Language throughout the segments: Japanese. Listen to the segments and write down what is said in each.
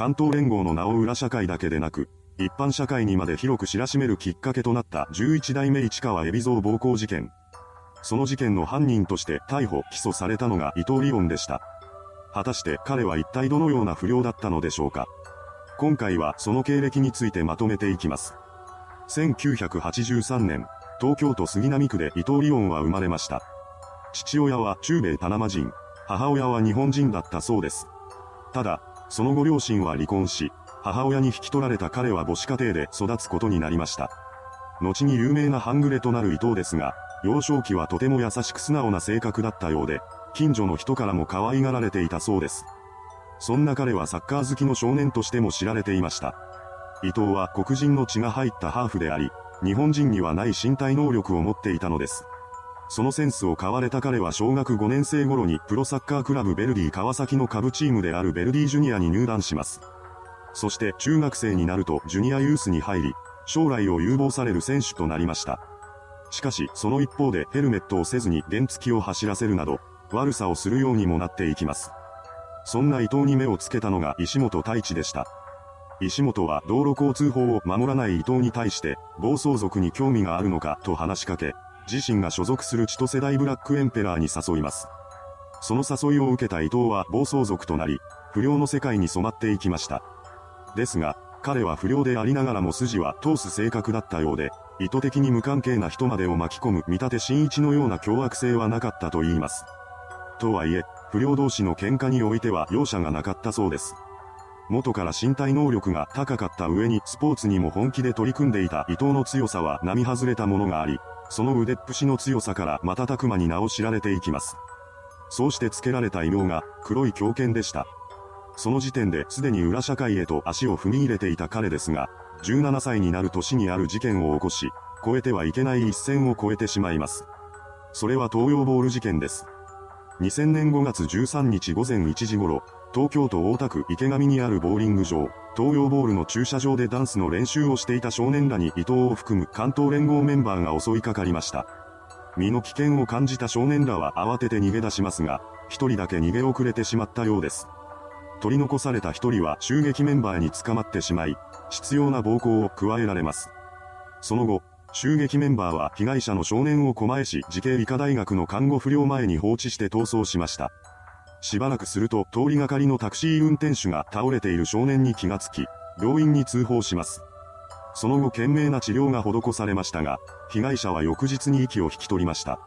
関東連合の名を裏社会だけでなく、一般社会にまで広く知らしめるきっかけとなった11代目市川海老蔵暴行事件。その事件の犯人として逮捕・起訴されたのが伊藤リオンでした。果たして彼は一体どのような不良だったのでしょうか。今回はその経歴についてまとめていきます。1983年、東京都杉並区で伊藤リオンは生まれました。父親は中米パナマ人、母親は日本人だったそうです。ただ、その後両親は離婚し、母親に引き取られた彼は母子家庭で育つことになりました。後に有名な半グレとなる伊藤ですが、幼少期はとても優しく素直な性格だったようで、近所の人からも可愛がられていたそうです。そんな彼はサッカー好きの少年としても知られていました。伊藤は黒人の血が入ったハーフであり、日本人にはない身体能力を持っていたのです。そのセンスを買われた彼は小学5年生頃にプロサッカークラブベルディ川崎の下部チームであるベルディジュニアに入団します。そして中学生になるとジュニアユースに入り、将来を有望される選手となりました。しかし、その一方でヘルメットをせずに原付を走らせるなど、悪さをするようにもなっていきます。そんな伊藤に目をつけたのが石本太一でした。石本は道路交通法を守らない伊藤に対して、暴走族に興味があるのかと話しかけ、自身が所属する千歳大ブラックエンペラーに誘います。その誘いを受けた伊藤は暴走族となり、不良の世界に染まっていきました。ですが、彼は不良でありながらも筋は通す性格だったようで、意図的に無関係な人までを巻き込む見立て新一のような凶悪性はなかったと言います。とはいえ、不良同士の喧嘩においては容赦がなかったそうです。元から身体能力が高かった上にスポーツにも本気で取り組んでいた伊藤の強さは並外れたものがあり、その腕っぷしの強さから瞬く間に名を知られていきます。そうして付けられた異名が黒い狂犬でした。その時点ですでに裏社会へと足を踏み入れていた彼ですが、17歳になる年にある事件を起こし、越えてはいけない一線を越えてしまいます。それは東洋ボール事件です。2000年5月13日午前1時頃、東京都大田区池上にあるボーリング場、東洋ボールの駐車場でダンスの練習をしていた少年らに伊藤を含む関東連合メンバーが襲いかかりました。身の危険を感じた少年らは慌てて逃げ出しますが、一人だけ逃げ遅れてしまったようです。取り残された一人は襲撃メンバーに捕まってしまい、必要な暴行を加えられます。その後、襲撃メンバーは被害者の少年を狛江市慈恵医科大学の看護不良前に放置して逃走しました。しばらくすると通りがかりのタクシー運転手が倒れている少年に気がつき、病院に通報します。その後懸命な治療が施されましたが、被害者は翌日に息を引き取りました。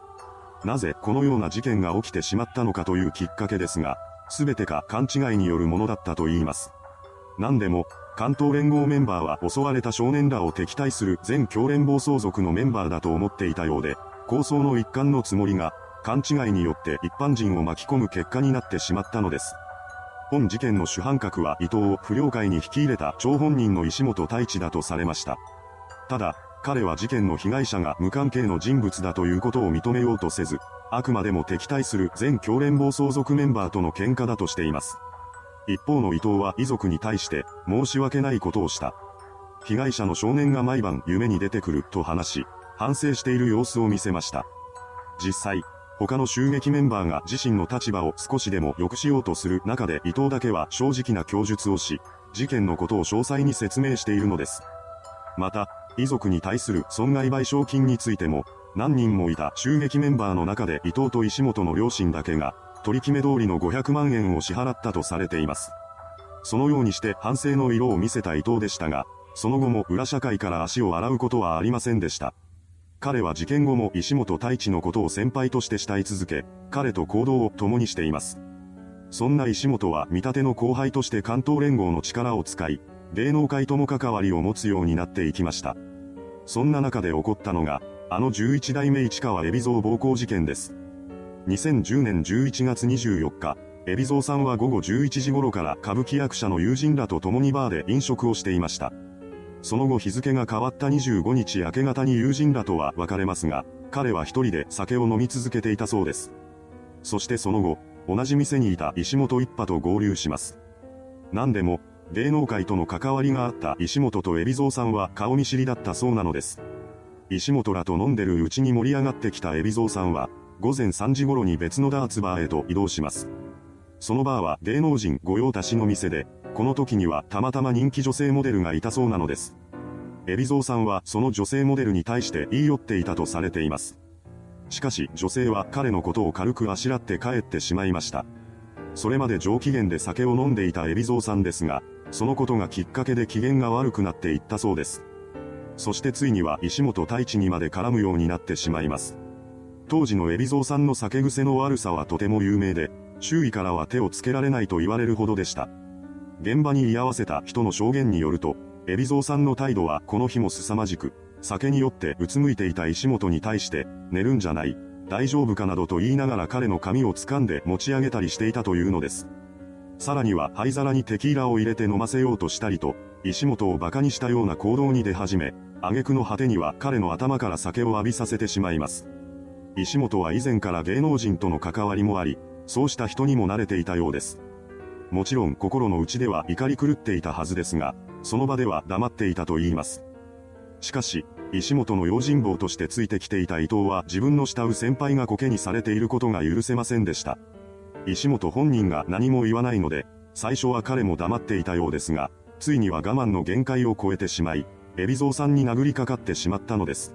なぜこのような事件が起きてしまったのかというきっかけですが、すべてか勘違いによるものだったと言います。何でも、関東連合メンバーは襲われた少年らを敵対する全教連暴走族のメンバーだと思っていたようで、構想の一環のつもりが、勘違いによって一般人を巻き込む結果になってしまったのです。本事件の主犯格は伊藤を不良会に引き入れた張本人の石本太一だとされました。ただ、彼は事件の被害者が無関係の人物だということを認めようとせず、あくまでも敵対する全教連暴走族メンバーとの喧嘩だとしています。一方の伊藤は遺族に対して申し訳ないことをした。被害者の少年が毎晩夢に出てくると話し、反省している様子を見せました。実際、他の襲撃メンバーが自身の立場を少しでも良くしようとする中で伊藤だけは正直な供述をし、事件のことを詳細に説明しているのです。また、遺族に対する損害賠償金についても、何人もいた襲撃メンバーの中で伊藤と石本の両親だけが、取り決め通りの500万円を支払ったとされています。そのようにして反省の色を見せた伊藤でしたが、その後も裏社会から足を洗うことはありませんでした。彼は事件後も石本太一のことを先輩として慕い続け、彼と行動を共にしています。そんな石本は見立ての後輩として関東連合の力を使い、芸能界とも関わりを持つようになっていきました。そんな中で起こったのが、あの11代目市川海老蔵暴行事件です。2010年11月24日、海老蔵さんは午後11時頃から歌舞伎役者の友人らと共にバーで飲食をしていました。その後日付が変わった25日明け方に友人らとは別れますが、彼は一人で酒を飲み続けていたそうです。そしてその後、同じ店にいた石本一派と合流します。何でも、芸能界との関わりがあった石本と海老蔵さんは顔見知りだったそうなのです。石本らと飲んでるうちに盛り上がってきた海老蔵さんは、午前3時頃に別のダーツバーへと移動します。そのバーは芸能人御用達の店で、この時にはたまたま人気女性モデルがいたそうなのです。海老蔵さんはその女性モデルに対して言い寄っていたとされています。しかし女性は彼のことを軽くあしらって帰ってしまいました。それまで上機嫌で酒を飲んでいた海老蔵さんですが、そのことがきっかけで機嫌が悪くなっていったそうです。そしてついには石本太一にまで絡むようになってしまいます。当時の海老蔵さんの酒癖の悪さはとても有名で、周囲からは手をつけられないと言われるほどでした。現場に居合わせた人の証言によると、海老蔵さんの態度はこの日も凄まじく、酒によってうつむいていた石本に対して、寝るんじゃない、大丈夫かなどと言いながら彼の髪を掴んで持ち上げたりしていたというのです。さらには灰皿にテキーラを入れて飲ませようとしたりと、石本を馬鹿にしたような行動に出始め、挙句の果てには彼の頭から酒を浴びさせてしまいます。石本は以前から芸能人との関わりもあり、そうした人にも慣れていたようです。もちろん心の内では怒り狂っていたはずですが、その場では黙っていたと言います。しかし、石本の用心棒としてついてきていた伊藤は自分の慕う先輩がコケにされていることが許せませんでした。石本本人が何も言わないので、最初は彼も黙っていたようですが、ついには我慢の限界を超えてしまい、海老蔵さんに殴りかかってしまったのです。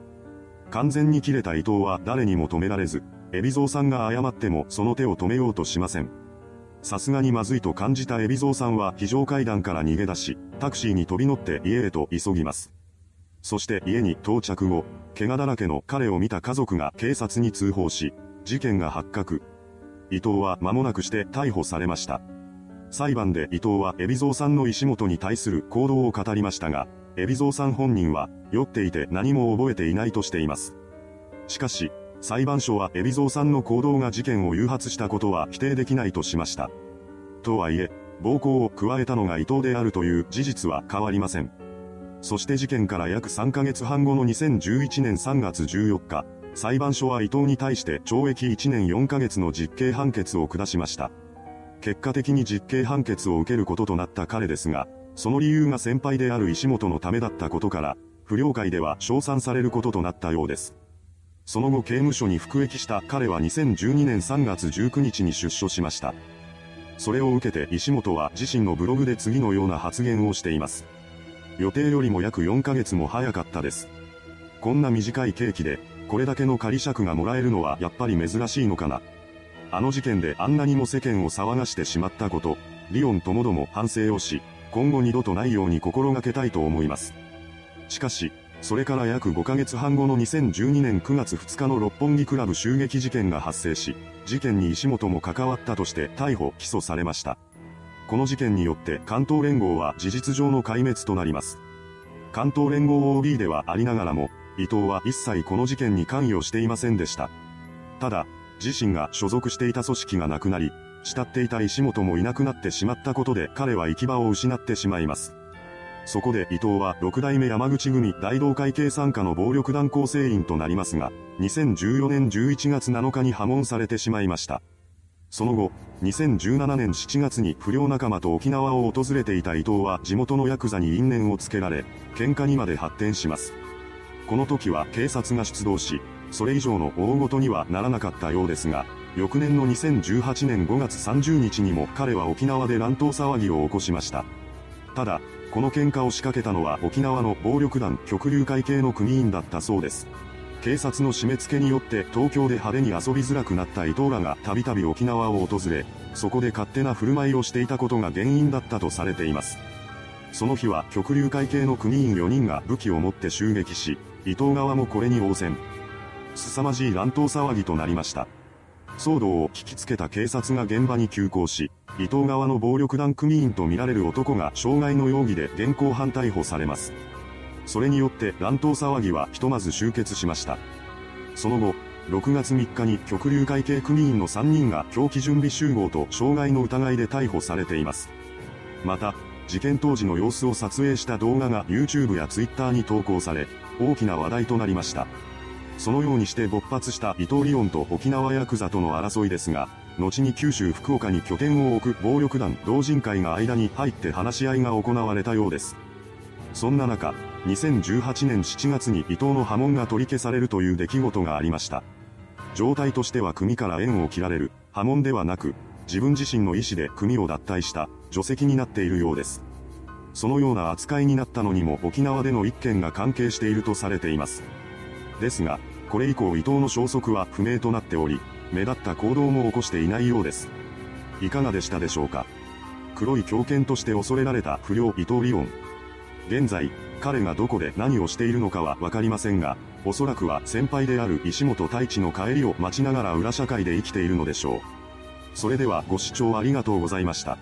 完全に切れた伊藤は誰にも止められず、海老蔵さんが謝ってもその手を止めようとしません。さすがにまずいと感じた海老蔵さんは非常階段から逃げ出し、タクシーに飛び乗って家へと急ぎます。そして家に到着後、怪我だらけの彼を見た家族が警察に通報し、事件が発覚。伊藤は間もなくして逮捕されました。裁判で伊藤は海老蔵さんの石本に対する行動を語りましたが、海老蔵さん本人は酔っていて何も覚えていないとしています。しかし、裁判所は海老蔵さんの行動が事件を誘発したことは否定できないとしました。とはいえ、暴行を加えたのが伊藤であるという事実は変わりません。そして事件から約3ヶ月半後の2011年3月14日、裁判所は伊藤に対して懲役1年4ヶ月の実刑判決を下しました。結果的に実刑判決を受けることとなった彼ですが、その理由が先輩である石本のためだったことから、不良会では称賛されることとなったようです。その後刑務所に服役した彼は2012年3月19日に出所しました。それを受けて石本は自身のブログで次のような発言をしています。予定よりも約4ヶ月も早かったです。こんな短い刑期で、これだけの仮釈がもらえるのはやっぱり珍しいのかな。あの事件であんなにも世間を騒がしてしまったこと、リオンともども反省をし、今後二度とないように心がけたいと思います。しかし、それから約5ヶ月半後の2012年9月2日の六本木クラブ襲撃事件が発生し、事件に石本も関わったとして逮捕・起訴されました。この事件によって関東連合は事実上の壊滅となります。関東連合 OB ではありながらも、伊藤は一切この事件に関与していませんでした。ただ、自身が所属していた組織がなくなり、慕っていた石本もいなくなってしまったことで彼は行き場を失ってしまいます。そこで伊藤は六代目山口組大同会系参加の暴力団構成員となりますが、2014年11月7日に破門されてしまいました。その後、2017年7月に不良仲間と沖縄を訪れていた伊藤は地元のヤクザに因縁をつけられ、喧嘩にまで発展します。この時は警察が出動し、それ以上の大事にはならなかったようですが、翌年の2018年5月30日にも彼は沖縄で乱闘騒ぎを起こしました。ただ、この喧嘩を仕掛けたのは沖縄の暴力団極流会系の組員だったそうです。警察の締め付けによって東京で派手に遊びづらくなった伊藤らがたびたび沖縄を訪れ、そこで勝手な振る舞いをしていたことが原因だったとされています。その日は極流会系の組員4人が武器を持って襲撃し、伊藤側もこれに応戦。凄まじい乱闘騒ぎとなりました。騒動を聞きつけた警察が現場に急行し、伊藤側の暴力団組員とみられる男が傷害の容疑で現行犯逮捕されます。それによって乱闘騒ぎはひとまず終結しました。その後、6月3日に極流会系組員の3人が狂気準備集合と傷害の疑いで逮捕されています。また、事件当時の様子を撮影した動画が YouTube や Twitter に投稿され、大きな話題となりました。そのようにして勃発した伊藤リオンと沖縄ヤクザとの争いですが、後に九州福岡に拠点を置く暴力団同人会が間に入って話し合いが行われたようです。そんな中、2018年7月に伊藤の波紋が取り消されるという出来事がありました。状態としては組から縁を切られる、波紋ではなく、自分自身の意思で組を脱退した、除籍になっているようです。そのような扱いになったのにも沖縄での一件が関係しているとされています。ですが、これ以降伊藤の消息は不明となっており、目立った行動も起こしていないようです。いかがでしたでしょうか？黒い狂犬として恐れられた不良伊藤リオン。現在、彼がどこで何をしているのかはわかりませんが、おそらくは先輩である石本太一の帰りを待ちながら裏社会で生きているのでしょう。それではご視聴ありがとうございました。